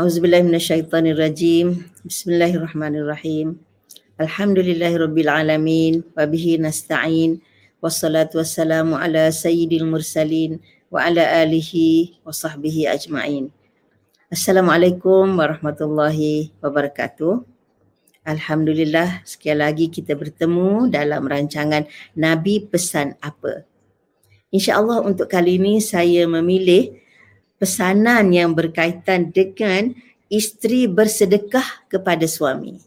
Auzubillahi minasyaitonirrajim. Bismillahirrahmanirrahim. Alhamdulillahirabbil alamin wa bihi nasta'in. Wassalatu wassalamu ala sayyidil mursalin wa ala alihi wa sahbihi ajma'in. Assalamualaikum warahmatullahi wabarakatuh. Alhamdulillah sekali lagi kita bertemu dalam rancangan Nabi Pesan Apa. InsyaAllah untuk kali ini saya memilih pesanan yang berkaitan dengan isteri bersedekah kepada suami.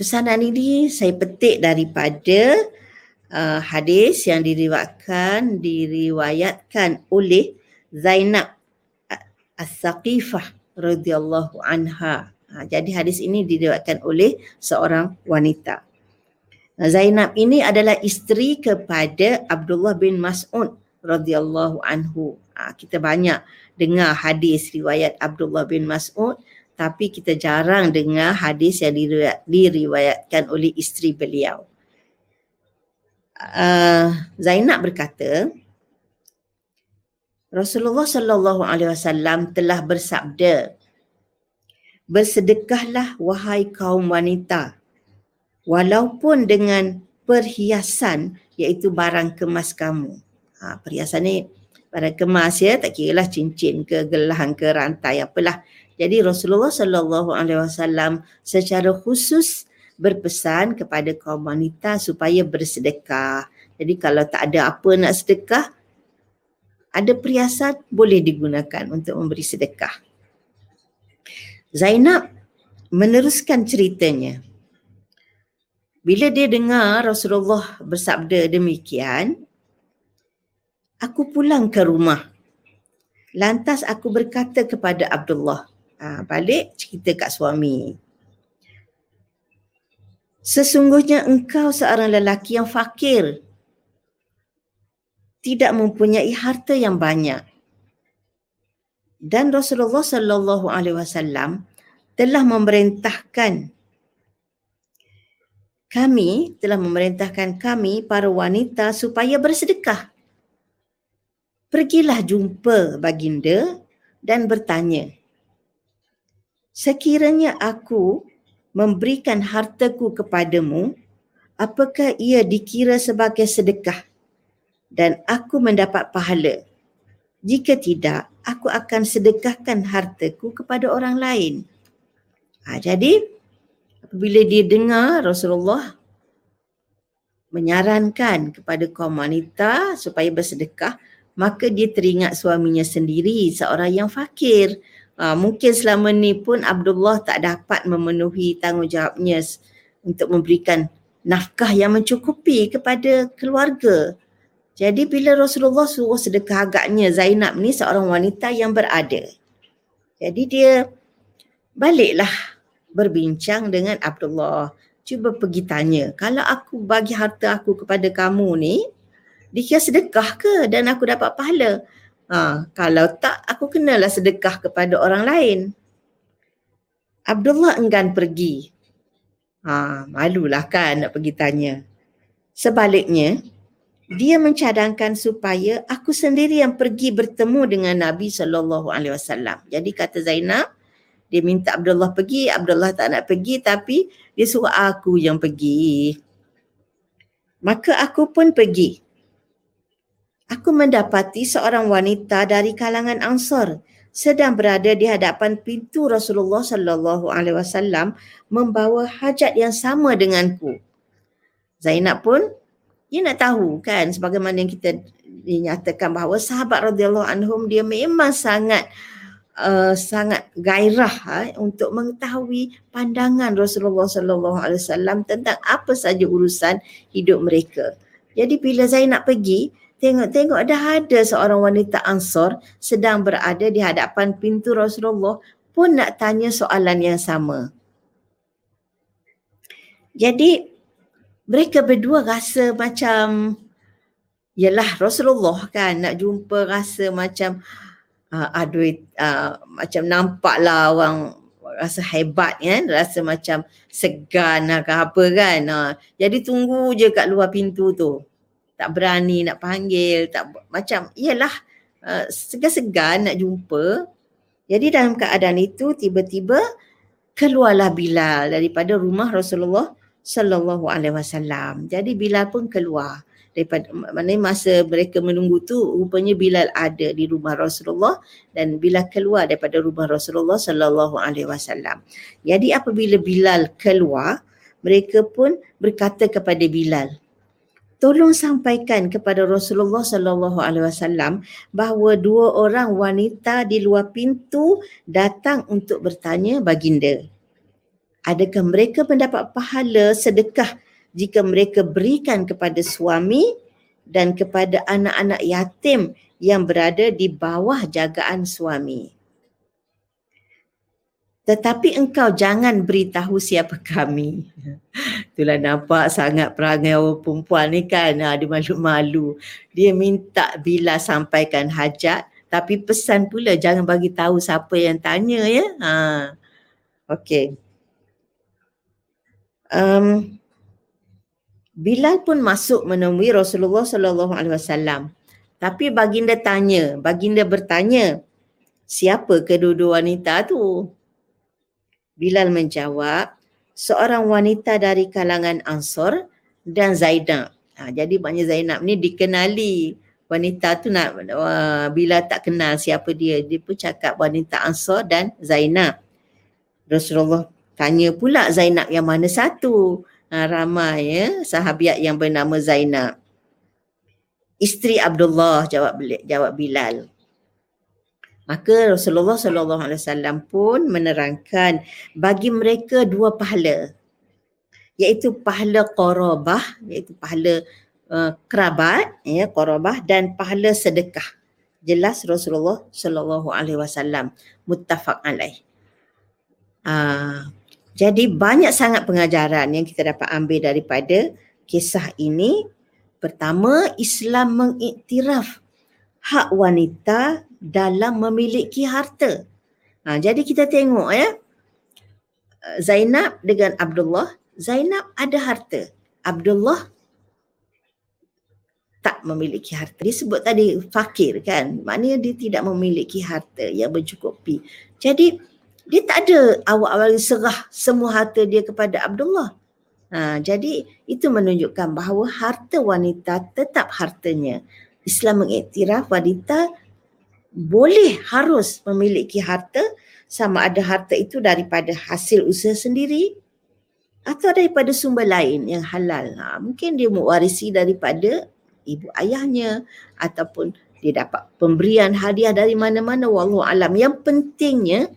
Pesanan ini saya petik daripada uh, hadis yang diriwayatkan diriwayatkan oleh Zainab As-Saqifah radhiyallahu anha. Ha, jadi hadis ini diriwayatkan oleh seorang wanita. Zainab ini adalah isteri kepada Abdullah bin Mas'ud radhiyallahu anhu. Ha, kita banyak dengar hadis riwayat Abdullah bin Mas'ud tapi kita jarang dengar hadis yang diriwayat, diriwayatkan oleh isteri beliau. Uh, Zainab berkata Rasulullah sallallahu alaihi wasallam telah bersabda Bersedekahlah wahai kaum wanita walaupun dengan perhiasan iaitu barang kemas kamu ha, perhiasan ni pada kemas ya tak kira lah cincin ke gelang ke rantai apalah. Jadi Rasulullah sallallahu alaihi wasallam secara khusus berpesan kepada kaum wanita supaya bersedekah. Jadi kalau tak ada apa nak sedekah ada perhiasan boleh digunakan untuk memberi sedekah. Zainab meneruskan ceritanya. Bila dia dengar Rasulullah bersabda demikian, aku pulang ke rumah. Lantas aku berkata kepada Abdullah, ha, balik cerita kat suami. Sesungguhnya engkau seorang lelaki yang fakir. Tidak mempunyai harta yang banyak. Dan Rasulullah sallallahu alaihi wasallam telah memerintahkan kami telah memerintahkan kami para wanita supaya bersedekah pergilah jumpa baginda dan bertanya, sekiranya aku memberikan hartaku kepadamu, apakah ia dikira sebagai sedekah dan aku mendapat pahala? Jika tidak, aku akan sedekahkan hartaku kepada orang lain. Ha, jadi, apabila dia dengar Rasulullah menyarankan kepada kaum wanita supaya bersedekah, maka dia teringat suaminya sendiri seorang yang fakir. Uh, mungkin selama ni pun Abdullah tak dapat memenuhi tanggungjawabnya untuk memberikan nafkah yang mencukupi kepada keluarga. Jadi bila Rasulullah suruh sedekah agaknya Zainab ni seorang wanita yang berada. Jadi dia baliklah berbincang dengan Abdullah. Cuba pergi tanya, kalau aku bagi harta aku kepada kamu ni, dikira sedekah ke dan aku dapat pahala? Ha, kalau tak, aku kenalah sedekah kepada orang lain. Abdullah enggan pergi. Ha, malulah kan nak pergi tanya. Sebaliknya, dia mencadangkan supaya aku sendiri yang pergi bertemu dengan Nabi sallallahu alaihi wasallam. Jadi kata Zainab, dia minta Abdullah pergi, Abdullah tak nak pergi tapi dia suruh aku yang pergi. Maka aku pun pergi aku mendapati seorang wanita dari kalangan Ansar sedang berada di hadapan pintu Rasulullah sallallahu alaihi wasallam membawa hajat yang sama denganku. Zainab pun dia nak tahu kan sebagaimana yang kita dinyatakan bahawa sahabat radhiyallahu anhum dia memang sangat uh, sangat gairah ha, untuk mengetahui pandangan Rasulullah sallallahu alaihi wasallam tentang apa saja urusan hidup mereka. Jadi bila Zainab pergi, tengok-tengok dah ada seorang wanita Ansor sedang berada di hadapan pintu Rasulullah pun nak tanya soalan yang sama. Jadi mereka berdua rasa macam yalah Rasulullah kan nak jumpa rasa macam uh, aduh uh, macam nampaklah orang rasa hebat kan rasa macam segan ke apa kan uh, jadi tunggu je kat luar pintu tu tak berani nak panggil tak macam iyalah uh, segan-segan nak jumpa. Jadi dalam keadaan itu tiba-tiba keluarlah Bilal daripada rumah Rasulullah sallallahu alaihi wasallam. Jadi Bilal pun keluar daripada mana masa mereka menunggu tu rupanya Bilal ada di rumah Rasulullah dan Bilal keluar daripada rumah Rasulullah sallallahu alaihi wasallam. Jadi apabila Bilal keluar, mereka pun berkata kepada Bilal, tolong sampaikan kepada Rasulullah sallallahu alaihi wasallam bahawa dua orang wanita di luar pintu datang untuk bertanya baginda. Adakah mereka mendapat pahala sedekah jika mereka berikan kepada suami dan kepada anak-anak yatim yang berada di bawah jagaan suami. Tetapi engkau jangan beritahu siapa kami. Itulah nampak sangat perangai orang perempuan ni kan. Ha, dia malu-malu. Dia minta bila sampaikan hajat. Tapi pesan pula jangan bagi tahu siapa yang tanya ya. Ha. Okay. Um, Bilal pun masuk menemui Rasulullah sallallahu alaihi wasallam. Tapi baginda tanya, baginda bertanya, siapa kedua-dua wanita tu? Bilal menjawab, seorang wanita dari kalangan Ansor dan Zainab. Ha, jadi maknanya Zainab ni dikenali wanita tu nak uh, bila tak kenal siapa dia dia pun cakap wanita Ansor dan Zainab. Rasulullah tanya pula Zainab yang mana satu? uh, ramai ya sahabiat yang bernama Zainab. Isteri Abdullah jawab jawab Bilal. Maka Rasulullah sallallahu alaihi wasallam pun menerangkan bagi mereka dua pahala iaitu pahala qarabah iaitu pahala uh, kerabat ya qarabah dan pahala sedekah. Jelas Rasulullah sallallahu alaihi wasallam muttafaq alaih. Uh, jadi banyak sangat pengajaran yang kita dapat ambil daripada kisah ini. Pertama, Islam mengiktiraf hak wanita dalam memiliki harta. Ha, jadi kita tengok ya. Zainab dengan Abdullah. Zainab ada harta. Abdullah tak memiliki harta. Dia sebut tadi fakir kan. Maknanya dia tidak memiliki harta yang bercukupi. Jadi dia tak ada awal-awal serah semua harta dia kepada Abdullah. Ha, jadi itu menunjukkan bahawa harta wanita tetap hartanya. Islam mengiktiraf wanita boleh harus memiliki harta sama ada harta itu daripada hasil usaha sendiri atau daripada sumber lain yang halal. Ha, mungkin dia mewarisi daripada ibu ayahnya ataupun dia dapat pemberian hadiah dari mana-mana wallahu alam. Yang pentingnya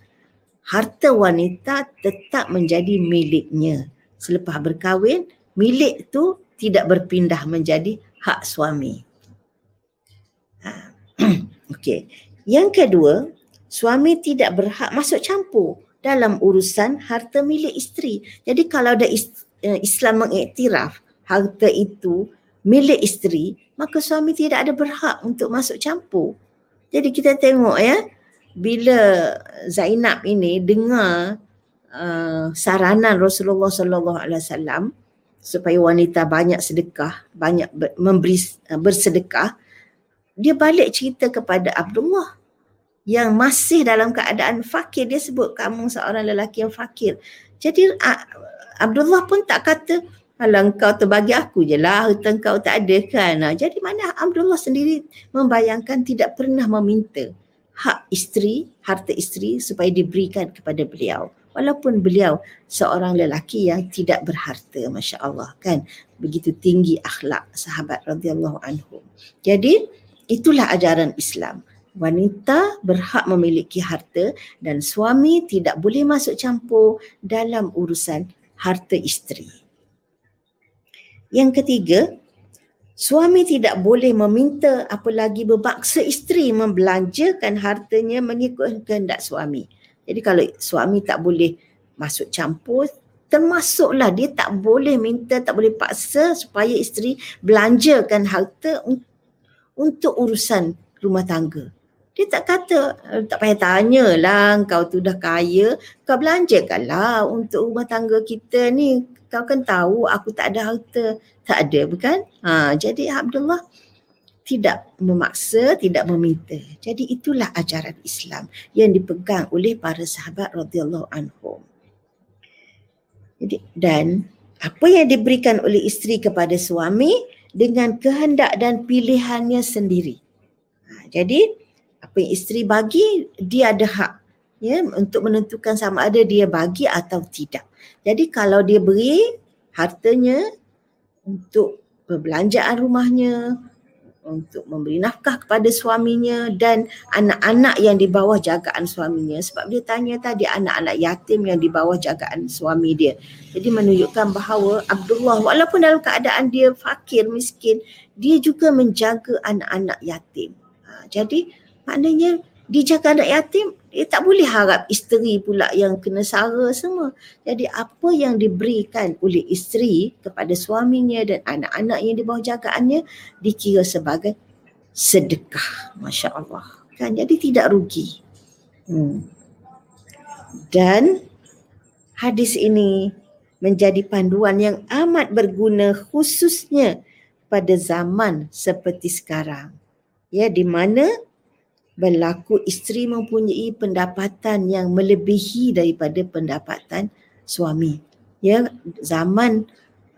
harta wanita tetap menjadi miliknya. Selepas berkahwin, milik tu tidak berpindah menjadi hak suami. Ha. Okey. Yang kedua, suami tidak berhak masuk campur dalam urusan harta milik isteri. Jadi kalau ada eh, Islam mengiktiraf harta itu milik isteri, maka suami tidak ada berhak untuk masuk campur. Jadi kita tengok ya, bila Zainab ini dengar uh, saranan Rasulullah sallallahu alaihi wasallam supaya wanita banyak sedekah, banyak memberi uh, bersedekah, dia balik cerita kepada Abdullah yang masih dalam keadaan fakir. Dia sebut kamu seorang lelaki yang fakir. Jadi Abdullah pun tak kata kalau engkau terbagi aku je lah, hutang kau tak ada kan. Jadi mana Abdullah sendiri membayangkan tidak pernah meminta hak isteri, harta isteri supaya diberikan kepada beliau. Walaupun beliau seorang lelaki yang tidak berharta, Masya Allah kan. Begitu tinggi akhlak sahabat radhiyallahu anhu. Jadi itulah ajaran Islam. Wanita berhak memiliki harta dan suami tidak boleh masuk campur dalam urusan harta isteri. Yang ketiga, Suami tidak boleh meminta apalagi berbaksa isteri membelanjakan hartanya mengikut kehendak suami. Jadi kalau suami tak boleh masuk campur, termasuklah dia tak boleh minta, tak boleh paksa supaya isteri belanjakan harta untuk urusan rumah tangga. Dia tak kata, tak payah tanya lah kau tu dah kaya, kau belanjakanlah untuk rumah tangga kita ni kau kan tahu aku tak ada harta. Tak ada bukan? Ha, jadi Abdullah tidak memaksa, tidak meminta. Jadi itulah ajaran Islam yang dipegang oleh para sahabat radhiyallahu anhum. Jadi dan apa yang diberikan oleh isteri kepada suami dengan kehendak dan pilihannya sendiri. Ha, jadi apa yang isteri bagi dia ada hak ya untuk menentukan sama ada dia bagi atau tidak. Jadi kalau dia beri hartanya untuk perbelanjaan rumahnya, untuk memberi nafkah kepada suaminya dan anak-anak yang di bawah jagaan suaminya sebab dia tanya tadi anak-anak yatim yang di bawah jagaan suami dia. Jadi menunjukkan bahawa Abdullah walaupun dalam keadaan dia fakir miskin dia juga menjaga anak-anak yatim. Ha, jadi maknanya dijaga anak yatim dia tak boleh harap isteri pula yang kena sara semua. Jadi apa yang diberikan oleh isteri kepada suaminya dan anak-anak yang di bawah jagaannya dikira sebagai sedekah. Masya Allah. Kan? Jadi tidak rugi. Hmm. Dan hadis ini menjadi panduan yang amat berguna khususnya pada zaman seperti sekarang. Ya, di mana berlaku isteri mempunyai pendapatan yang melebihi daripada pendapatan suami. Ya, zaman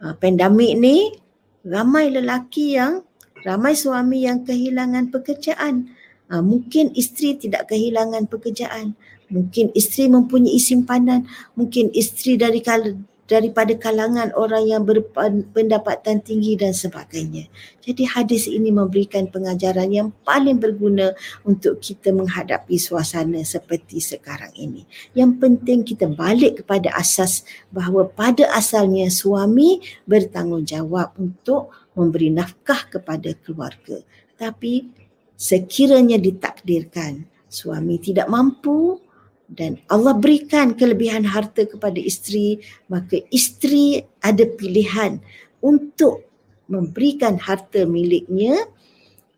uh, pandemik ni ramai lelaki yang ramai suami yang kehilangan pekerjaan. Uh, mungkin isteri tidak kehilangan pekerjaan. Mungkin isteri mempunyai simpanan, mungkin isteri dari daripada kalangan orang yang berpendapatan tinggi dan sebagainya. Jadi hadis ini memberikan pengajaran yang paling berguna untuk kita menghadapi suasana seperti sekarang ini. Yang penting kita balik kepada asas bahawa pada asalnya suami bertanggungjawab untuk memberi nafkah kepada keluarga. Tapi sekiranya ditakdirkan suami tidak mampu dan Allah berikan kelebihan harta kepada isteri maka isteri ada pilihan untuk memberikan harta miliknya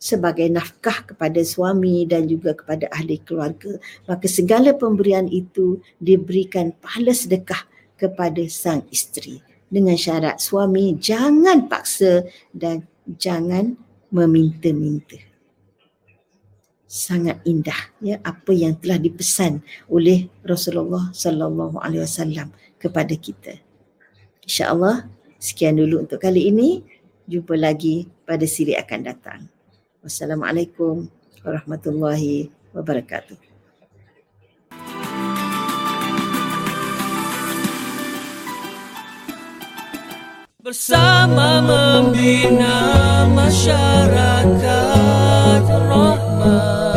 sebagai nafkah kepada suami dan juga kepada ahli keluarga. Maka segala pemberian itu diberikan pahala sedekah kepada sang isteri. Dengan syarat suami jangan paksa dan jangan meminta-minta sangat indah ya apa yang telah dipesan oleh Rasulullah sallallahu alaihi wasallam kepada kita. Insya-Allah sekian dulu untuk kali ini. Jumpa lagi pada siri akan datang. Wassalamualaikum warahmatullahi wabarakatuh. Bersama membina masyarakat love.